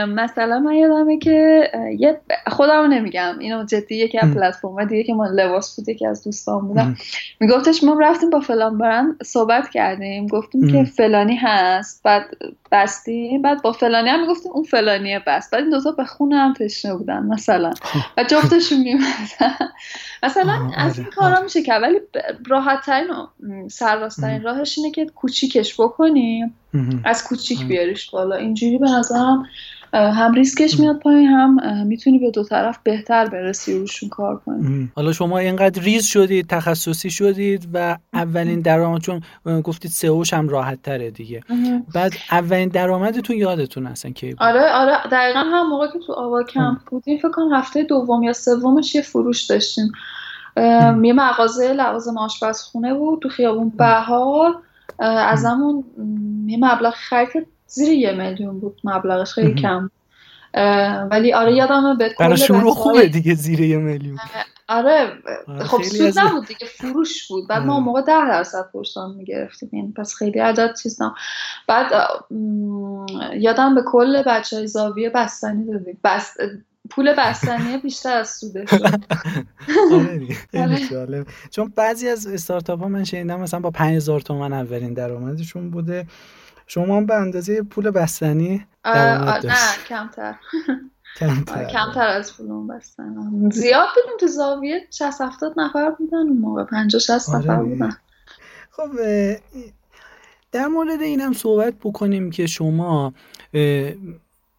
Speaker 2: مثلا من یادمه که یه خودم نمیگم اینو جدی یکی از پلتفرم دیگه که ما لباس بود یکی از دوستان بودم میگفتش ما رفتیم با فلان برند صحبت کردیم. گفتیم که فلانی هست بعد بستیم. بعد با فلانی هم می‌گفتیم اون فلانیه بست. بعد این دوتا به خونه هم تشنه بودن مثلا. و جفتشون میمدن مثلا از این کارا میشه که ولی راحت ترین و سرراستترین راهش اینه که کوچیکش بکنیم. از کوچیک بیاریش بالا. اینجوری به نظرم هم ریسکش میاد پایین هم می‌تونی به دو طرف بهتر برسی روشون کار کنی.
Speaker 1: حالا شما اینقدر ریز شدید تخصصی شدید و اولین درآمد چون گفتید سئوش هم راحت تره دیگه. بعد اولین درآمدتون یادتون هستن که
Speaker 2: آره آره. دقیقا هم موقع که تو آوا کمپ بودیم فکر کنم هفته دوم یا سومش یه فروش داشتیم. یه مغازه لوازم آشپزخونه بود تو خیابون بهار. از همون یه مبلغ خرید زیر یه میلیون بود مبلغش خیلی کم. ولی آره یادمه به
Speaker 1: برای شروع خوبه دیگه زیر یه میلیون.
Speaker 2: آره, آره، خب سود نبود دیگه فروش بود. بعد ما موقع ده درصد پرسان می‌گرفتیم. این پس خیلی عدد چیز بعد یادم به کل بچه های زاویه بستنی دادیم. بست پول بستنی بیشتر از سوده
Speaker 1: آره چون بعضی از استارتاپ ها من شنیدم مثلا با 5000 تومن اولین درآمدشون بوده. شما به اندازه پول بستنی درآمد
Speaker 2: نه کمتر. کمتر. کمتر از پول بستن. زیاد بودیم تو زاویه 60 70 نفر بودن اون موقع. 50 60 آره نفر بودن.
Speaker 1: خب در مورد اینم صحبت بکنیم که شما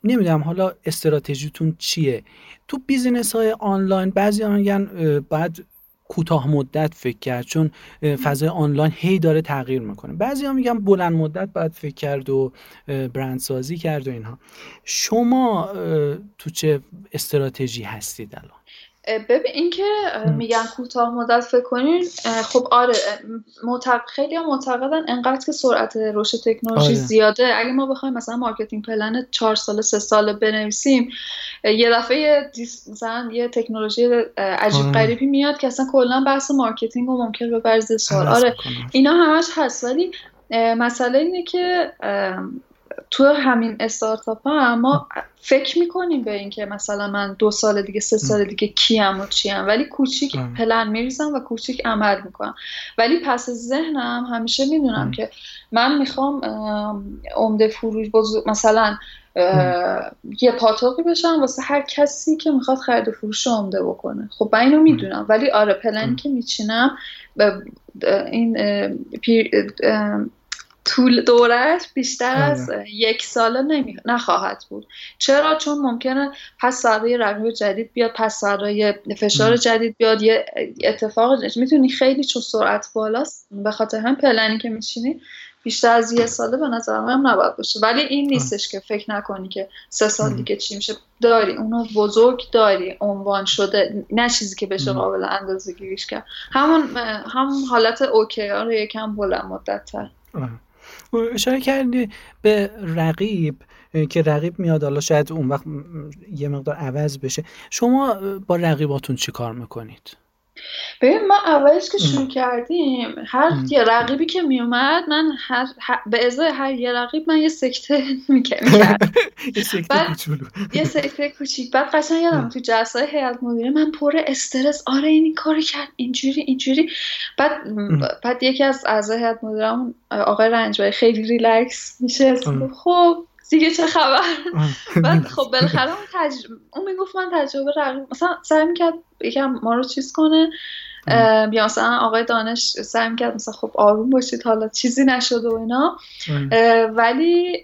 Speaker 1: نمی‌دونم حالا استراتژیتون چیه. تو business های آنلاین بعضی میگن باید کوتاه مدت فکر کرد چون فضای آنلاین هی داره تغییر می‌کنه. بعضی ها میگن بلند مدت باید فکر کرد و برند سازی کرد و اینها. شما تو چه استراتژی هستید الان؟
Speaker 2: ببین اینکه میگن کوتاه مدت فکر کنین خب آره معتق... خیلی معتقدن انقدر که سرعت رشد تکنولوژی آره. زیاده. اگه ما بخوایم مثلا marketing plan چهار ساله سه ساله بنویسیم یه دفعه مثلا یه تکنولوژی عجیب آره. غریبی میاد که اصلا کلا بحث marketing رو ممکن به سوال. آره اینا همش هست. ولی مسئله اینه که تو همین استارتاپ ها ما فکر می‌کنیم به اینکه مثلا من دو سال دیگه سه سال دیگه کیم و چیم. ولی کوچیک پلن میریزم و کوچیک عمل می‌کنم. ولی پس ذهنم همیشه می‌دونم که من می‌خوام عمده فروش مثلا یه پاتوقی بشم واسه هر کسی که می‌خواد خرید فروش عمده بکنه. خب من اینو می‌دونم. ولی آره پلنی که میچینم این طول دورش بیشتر از آره. یک ساله نمی... نخواهد بود. چرا؟ چون ممکنه پس سرای رقیب جدید بیاد پس سرای فشار جدید بیاد. یه اتفاق می‌تونی خیلی چون سرعت بالاست به خاطر هم پلنی که میشینی بیشتر از یه ساله به نظر من نباید باشه. ولی این نیستش که فکر نکنی که سه سال دیگه چی میشه. داری اونو بزرگ داری. عنوان شده نه چیزی که بشه قابل اندازه گیریش کرد. همون همون حالت اوکی رو یکم بلند مدت تر
Speaker 1: اشاره کردی به رقیب که رقیب میاد حالا شاید اون وقت یه مقدار عوض بشه شما با رقیباتون چی کار می‌کنید؟
Speaker 2: ببین ما اولش که شروع کردیم هر یه رقیبی که میومد من هر, به ازای هر یه رقیب من یه سکته می‌کردم.
Speaker 1: یه سکته کوچولو.
Speaker 2: یه سکته کوچیک. بعد قشنگ یادم تو جلسه هیئت مدیره من پر استرس. آره این کاری کرد. اینجوری اینجوری. بعد بعد یکی از اعضای هیئت مدیرمون آقای رنجبای خیلی ریلکس میشه خب دیگه چه خبر؟ بعد خب بالاخره اون تج... اون می‌گفت من تجربه رقیب مثلا سعی می‌کرد یکم ما رو چیز کنه. یا مثلا آقای دانش سعی می‌کرد مثلا خب آروم باشید حالا چیزی نشده و اینا. ولی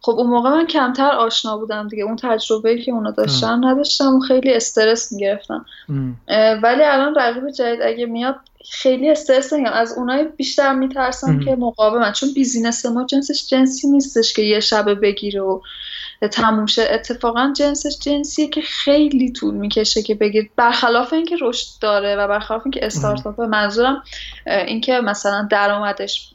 Speaker 2: خب اون موقع من کمتر آشنا بودم دیگه. اون تجربه که اونا داشتن نداشتم و خیلی استرس می‌گرفتم. ولی الان رقیب جدید اگه میاد خیلی استرس نگم از اونای بیشتر میترسم که مقاومن. چون بیزینس ما جنسش جنسی نیستش که یه شبه بگیره و تموم شه. اتفاقا جنسش جنسیه که خیلی طول می‌کشه که بگیر برخلاف اینکه رشد داره و برخلاف اینکه استارتاپ منظورم اینکه مثلا درآمدش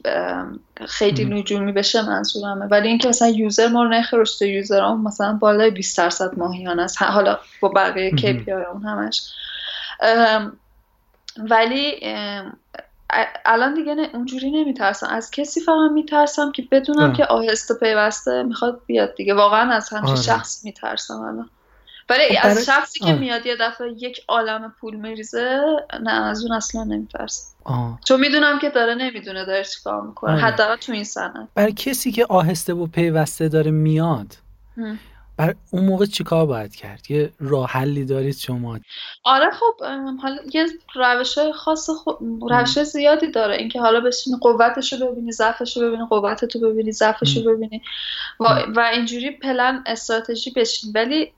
Speaker 2: خیلی نجومی بشه منظورمه. ولی اینکه مثلا یوزر ما نرخ رشد یوزرام مثلا بالای 20 درصد ماهیانه است. حالا با بقیه KPI اون همش. ولی الان دیگه اونجوری نمیترسم. از کسی فقط میترسم که بدونم که آهسته پیوسته می‌خواد بیاد دیگه. واقعا از همچین آره. شخص میترسم الان. ولی خب از شخصی که میاد یه دفعه یک عالم پول میریزه نه از اون اصلا نمیترسم. چون می‌دونم که داره نمی‌دونه داره چیکار می‌کنه. آره. حداقل تو این سنه
Speaker 1: برای کسی که آهسته و پیوسته داره میاد بر اون موقع چیکار باید کرد؟ یه راه حلی دارید شما؟
Speaker 2: آره خب حالا یه روش خاص خب روش زیادی داره. اینکه حالا بشینی قوتش رو ببینی ضعفش رو ببینی قوت رو ببینی ضعفش رو ببینی. و, و اینجوری پلن استراتژی بچین. ولی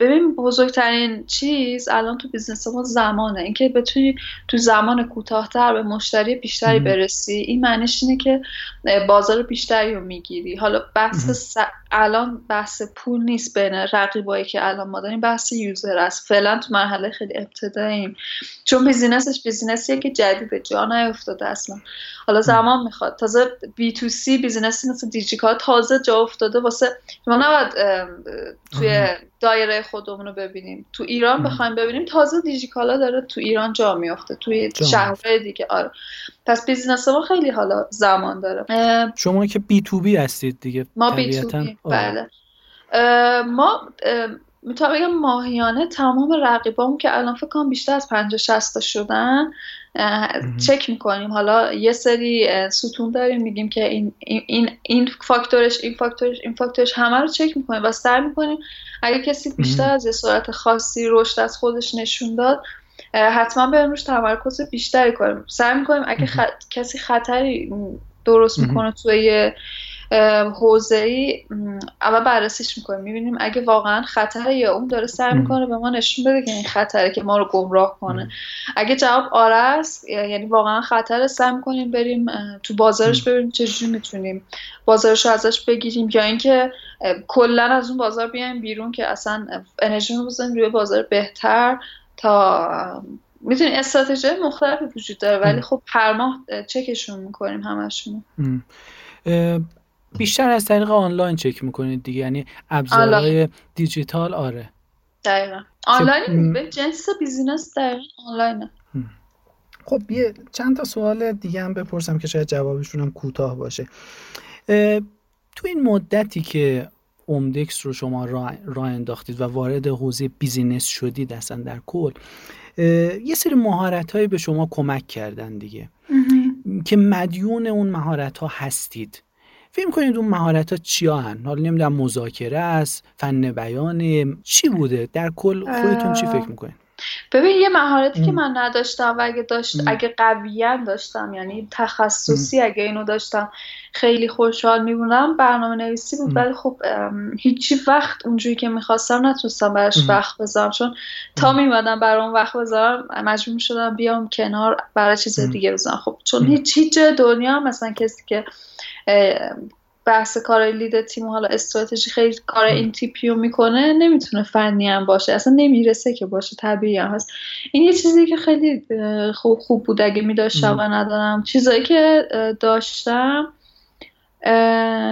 Speaker 2: ببین بزرگترین چیز الان تو business ما زمانه. اینکه بتونی تو زمان کوتاهتر به مشتری بیشتری برسی. این معنیش اینه که بازار بیشتری رو می‌گیری. حالا بحث الان بحث پول نیست بین رقیبایی که الان ما داریم. بحث user است. فعلا تو مرحله خیلی ابتداییم. چون business ش business یه که جدید جا نیفتاده اصلا. حالا زمان می‌خواد. تازه B to C business ی مثل دیجیکالا تازه جا افتاده واسه ما نباید توی دایره خودمون رو ببینیم. تو ایران بخوایم ببینیم تازه دیجیکالا داره تو ایران جا میافته توی شهرهای دیگه. آره. پس business ما خیلی حالا زمان داره.
Speaker 1: شما که B to B هستید دیگه
Speaker 2: ما B to B بله. ما می‌تونم بگم ماهیانه تمام رقیبامون که الان فکر کنم بیشتر از 50 60 شدن. چک می‌کنیم. حالا یه سری ستون داریم میگیم که این این این فاکتورش این فاکتورش این فاکتورش همه رو چک می‌کنیم و سر می‌کنیم اگه کسی بیشتر از یه صورت خاصی رشد از خودش نشون داد حتما به روش تمرکز بیشتری کنیم. سعی می‌کنیم اگه کسی خطری درست می‌کنه توی حوزه ای اول بررسیش می‌کنیم. می‌بینیم اگه واقعا خطره یا اون داره سعی می‌کنه به ما نشون بده که این خطره که ما رو گمراه کنه. اگه جواب آره است یعنی واقعا خطر سعی می‌کنیم بریم تو بازارش ببینیم چجوری می‌تونیم بازارش رو ازش بگیریم. یا اینکه کلا از اون بازار بیایم بیرون که اصلا انرژی رو بزنیم روی بازار بهتر تا می‌تونی استراتژی مختلفی وجود داره. ولی خب هر ماه چکشون می‌کنیم همشون
Speaker 1: بیشتر از طریق آنلاین چک می‌کنید دیگه یعنی ابزارهای دیجیتال آره.
Speaker 2: دقیقا. آنلاین به جنس business دقیقا آنلاینه.
Speaker 1: خب یه چند تا سوال دیگه هم بپرسم که شاید جوابشون هم کوتاه باشه. تو این مدتی که عمدکس رو شما راه انداختید و وارد حوزه business شدید اصلا در کل یه سری مهارت هایی به شما کمک کردن دیگه. که مدیون اون مهارت ها هستید. فکر کنید اون مهارت ها چی هن؟ حالا نمی‌دونم مذاکره است فن بیان چی بوده؟ در کل خودتون چی فکر می‌کنید؟
Speaker 2: ببین یه مهارتی که من نداشتم و اگه داشت اگه قویا داشتم یعنی تخصصی اگه اینو داشتم خیلی خوشحال میبونم برنامه نویسی بود ولی خب هیچی وقت اونجوری که می‌خواستم نتونستم براش وقت بذارم. چون تا میمدم برام وقت بذارم مجبور شدم بیام کنار برای چیز دیگه بزنم خب چون هیچ هیچ دنیا مثلا کسی که بحث کار لید تیم و حالا استراتژی خیلی کار این تیپی رو می‌کنه نمی‌تونه فنی هم باشه. اصلا نمی‌رسه که باشه طبیعی هم هست. این یه چیزی که خیلی خوب خوب بود اگه میداشتم و ندارم. چیزایی که داشتم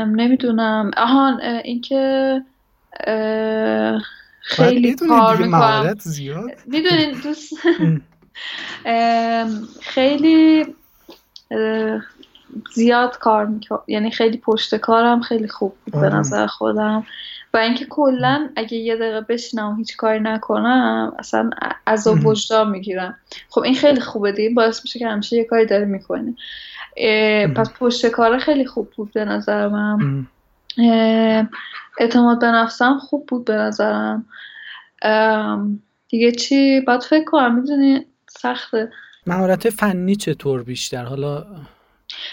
Speaker 2: نمی‌دونم. آهان اینکه خیلی کار می‌کنم. می‌دونین دوست؟ خیلی زیاد کار می‌کنم یعنی خیلی پشت کارم خیلی خوب بود به نظر خودم. و اینکه کلا اگه یه دقیقه بشینم و هیچ کاری نکنم اصلا از وجدان می‌گیرم. خب این خیلی خوبه دیگه باعث میشه که همیشه یه کاری داره می‌کنی. پس پشت کار خیلی خوب بود به نظر من. اعتماد به نفسم خوب بود به نظرم. دیگه چی؟ باید فکر کنم می‌دونی سخته.
Speaker 1: مهارت فنی چطور بیشتر؟ حالا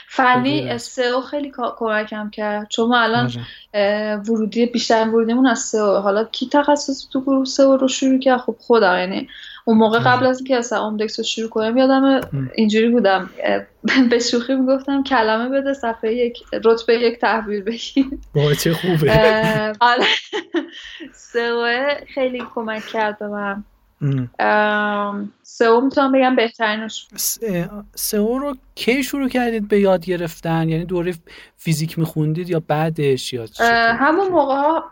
Speaker 2: فنی سئو خیلی کمکم کرد. چون ما الان ورودی بیشتر ورودیمون از سئو حالا کی تخصص تو گروه سئو رو شروع کرد؟ خب خودم. یعنی اون موقع قبل از اینکه اصلا اومدکس رو شروع کنم یادم اینجوری بودم. به شوخی می‌گفتم کلمه بده صفحه یک رتبه یک تحویل بگیر.
Speaker 1: با چه خوبه.
Speaker 2: آره. سئو خیلی کمک کرد به من. سئو می‌تونم بگم بهترینش
Speaker 1: سئو رو کی شروع کردید به یاد گرفتن؟ یعنی دوره فیزیک میخوندید یا بعدش یا
Speaker 2: همون موقع ها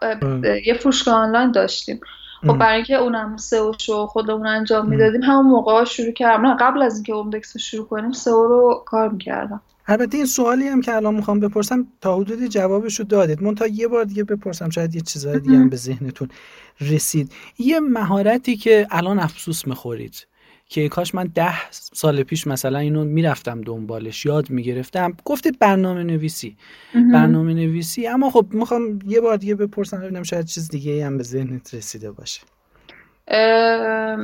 Speaker 2: یه فروشگاه آنلاین داشتیم. خب برای اینکه اونم سئو شو خودمون انجام می‌دادیم همون موقع ها شروع کردم. قبل از اینکه اومدکس رو شروع کنیم سئو رو کار می‌کردم.
Speaker 1: البته این سوالی هم که الان می‌خوام بپرسم تا حدودی جوابشو دادید. من تا یه بار دیگه بپرسم شاید یه چیزای دیگه هم به ذهنتون رسید. یه مهارتی که الان افسوس می‌خورید که کاش من ده سال پیش مثلا اینو می‌رفتم دنبالش یاد می‌گرفتم. گفتید برنامه نویسی برنامه نویسی اما خب می‌خوام یه بار دیگه بپرسم ببینم شاید چیز دیگه هم به ذهنت رسیده باشه.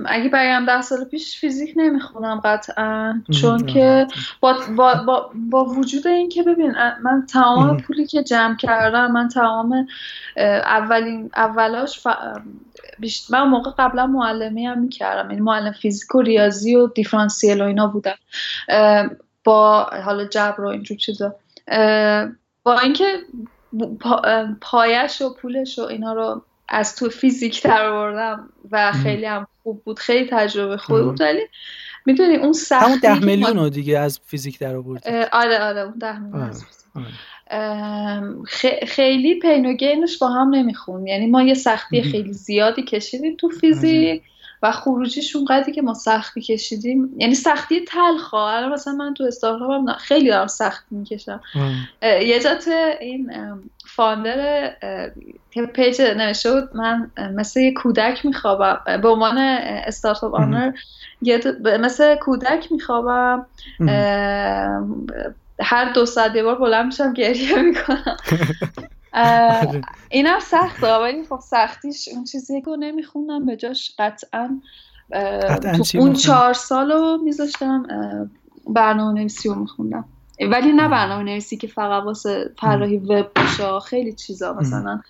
Speaker 2: اگه بگم ده سال پیش فیزیک نمی‌خونم قطعا چون که با, با, با, با وجود این که ببین من تمام پولی که جمع کردم من تمام اولین اولاش من موقع قبلا معلمی هم می‌کردم یعنی معلم فیزیک و ریاضی و دیفرانسیل و اینا بودم. با حالا جبر و اینجور چیزا. با اینکه پایش و پولش و اینا رو از تو فیزیک در آوردم و خیلی هم خوب بود. خیلی تجربه خوب بود. ولی می‌دونی اون سختی
Speaker 1: همون ده میلیون رو دیگه از فیزیک در آوردی.
Speaker 2: آره آره اون ده میلیون خیلی پین و گینش با هم نمیخون یعنی ما یه سختی خیلی زیادی کشیدیم تو فیزیک و خروجیش اونقدری که ما سختی کشیدیم. یعنی سختی تلخ الان مثلا من تو استارتاپم خیلی دارم سختی می‌کشم. یه جا تو این founder page نوشته بود من مثل یه کودک میخوابم به عنوان startup owner مثل کودک میخوابم هر دو ساعت یه بار بلند میشم گریه می‌کنم. اینم سخته ولی خب سختیش اون چیزی که نمیخوندم به جاش قطعا اون چهار سال رو میذاشتم برنامه نویسی رو میخوندم. ولی نه برنامه نویسی که فقط واسه طراحی وب باشه خیلی چیزا مثلا.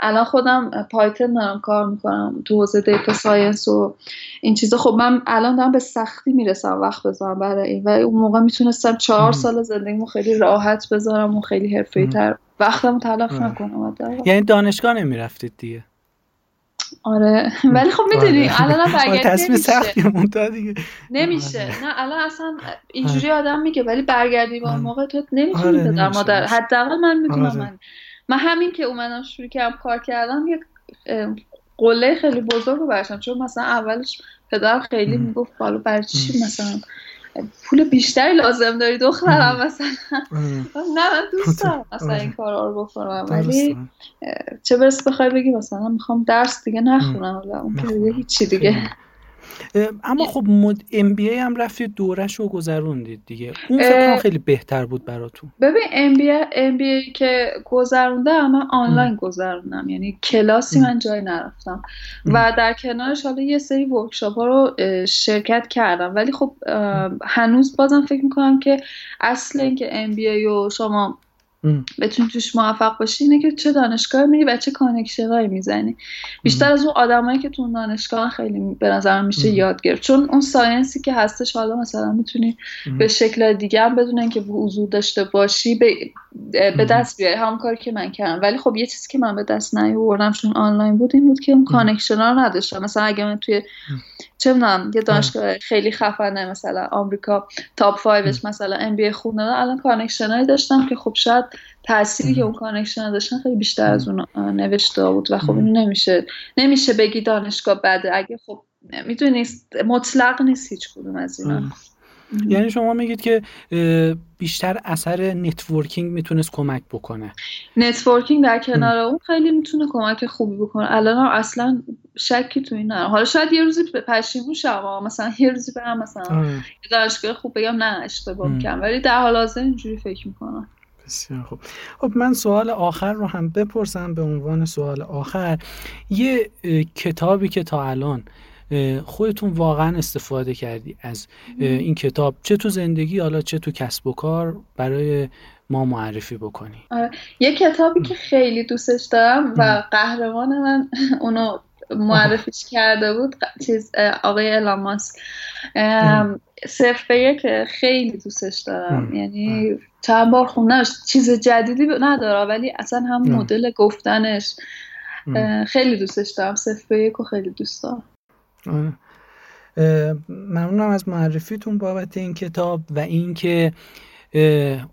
Speaker 2: الان خودم Python دارم کار می‌کنم تو حوزه data science و این چیزا. خب من الان دارم به سختی می‌رسم وقت بذارم برای این. و اون موقع می‌تونستم چهار سال زندگیمو خیلی راحت بذارم و خیلی حرفه‌ای تر. وقتم تلف نکنم.
Speaker 1: یعنی دانشگاه نمی‌رفتید دیگه؟
Speaker 2: آره. ولی خب می‌دونی آره. الان برگردی
Speaker 1: تصمیم سختی دیگه.
Speaker 2: نمیشه. نه الان اصلا اینجوری آدم میگه ولی برگردی با اون موقع تو نمی‌تونی آره در مادر حداقل من می‌تونم آره. من. من همین که اومدم شروع کردم کار کردم یک قله خیلی بزرگ رو برشم. چون مثلا اولش پدرم خیلی می‌گفت بالا برای چی مثلا پول بیشتری لازم داری دخترم مثلا. نه من دوست دارم مثلا این کارا رو بکنم. ولی چه برسه بخوای بگی مثلا می‌خوام درس دیگه نخونم اون که هیچی دیگه.
Speaker 1: اما خب MBA هم رفتید دورش رو گذروندید دیگه. اون فکر خیلی بهتر بود براتون.
Speaker 2: ببین MB MBA که گذرونده من آنلاین گذروندم. یعنی کلاسی من جای نرفتم. و در کنارش حالا یه سری workshop ها رو شرکت کردم. ولی خب هنوز بازم فکر می‌کنم که اصل اینکه MBA و شما بتونی توش موفق باشی اینه که چه دانشگاه میری و چه connection ایی می‌زنی. بیشتر از اون آدمایی که تو دانشگاه خیلی به نظر میشه یاد گرفت. چون اون science ی که هستش حالا مثلا می‌تونی به شکل دیگه هم بدون اینکه حضور داشته باشی به, به دست بیاری. هم کاری که من کردم. ولی خب یه چیزی که من به دست نیاوردم چون آنلاین بود این بود که اون connection رو نداشتم. مثلا اگه من توی چه می‌دونم یه دانشگاه خیلی خفنه مثلا آمریکا top 5 مثلا MBA خونده. الان connection ایی داشتم که خب شاید تأثیری که اون connection داشتن خیلی بیشتر از اون نوشته بود و خب اینو نمیشه نمیشه بگی دانشگاه بده. اگه خب می‌دونی مطلق نیست هیچ کدوم از اینا.
Speaker 1: یعنی شما میگید که بیشتر اثر networking می‌تونست کمک بکنه.
Speaker 2: networking در کنار اون خیلی می‌تونه کمک خوبی بکنه. الان اصلا شکی تو این حالا شاید یه روزی پشیمون شم مثلا یه روزی برم مثلا یه دانشگاه خوب بگم نه اشتباه می‌کنم. ولی در حال حاضر اینجوری فکر می‌کنم.
Speaker 1: بسیار خوب. خب من سوال آخر رو هم بپرسم به عنوان سوال آخر. یه کتابی که تا الان خودتون واقعا استفاده کردی از این کتاب. چه تو زندگی حالا چه تو کسب و کار برای ما معرفی بکنی.
Speaker 2: آره. یه کتابی که خیلی دوستش دارم و قهرمان من اونو معرفیش کرده بود چیز آقای الاماس صفحه که خیلی دوستش دارم. یعنی چند بار خوندمش. چیز جدیدی نداره ولی اصلا هم مدل گفتنش خیلی دوستش دارم. صفحه یک خیلی دوست دارم.
Speaker 1: ممنونم از معرفیتون بابت این کتاب و اینکه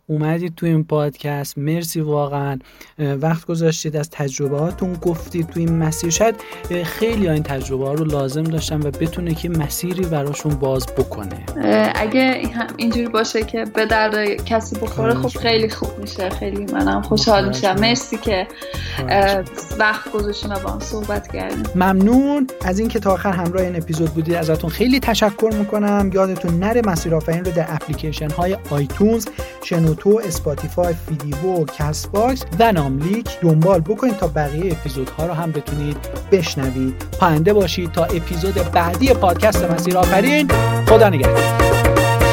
Speaker 1: اومدید تو این پادکست. مرسی واقعا. وقت گذاشتید از تجربهاتون. گفتید تو این مسیر. شاید خیلی این تجربه ها رو لازم داشتن و بتونه که مسیری براشون باز بکنه.
Speaker 2: اگه اینجوری باشه که به درد کسی بخوره خب خیلی خوب میشه. خیلی منم خوشحال میشم. مرسی که وقت گذاشتین و با هم صحبت کردیم
Speaker 1: ممنون از اینکه تا آخر همراه این اپیزود بودید. ازتون خیلی تشکر می‌کنم. یادتون نره مسیر آفرین رو در اپلیکیشن های آیتونز شنوتو Spotify فیدیبو Castbox و ناملیک دنبال بکنید تا بقیه اپیزودها رو هم بتونید بشنوید. پاینده باشید تا اپیزود بعدی پادکست مسیر آفرین. خدا نگهدار.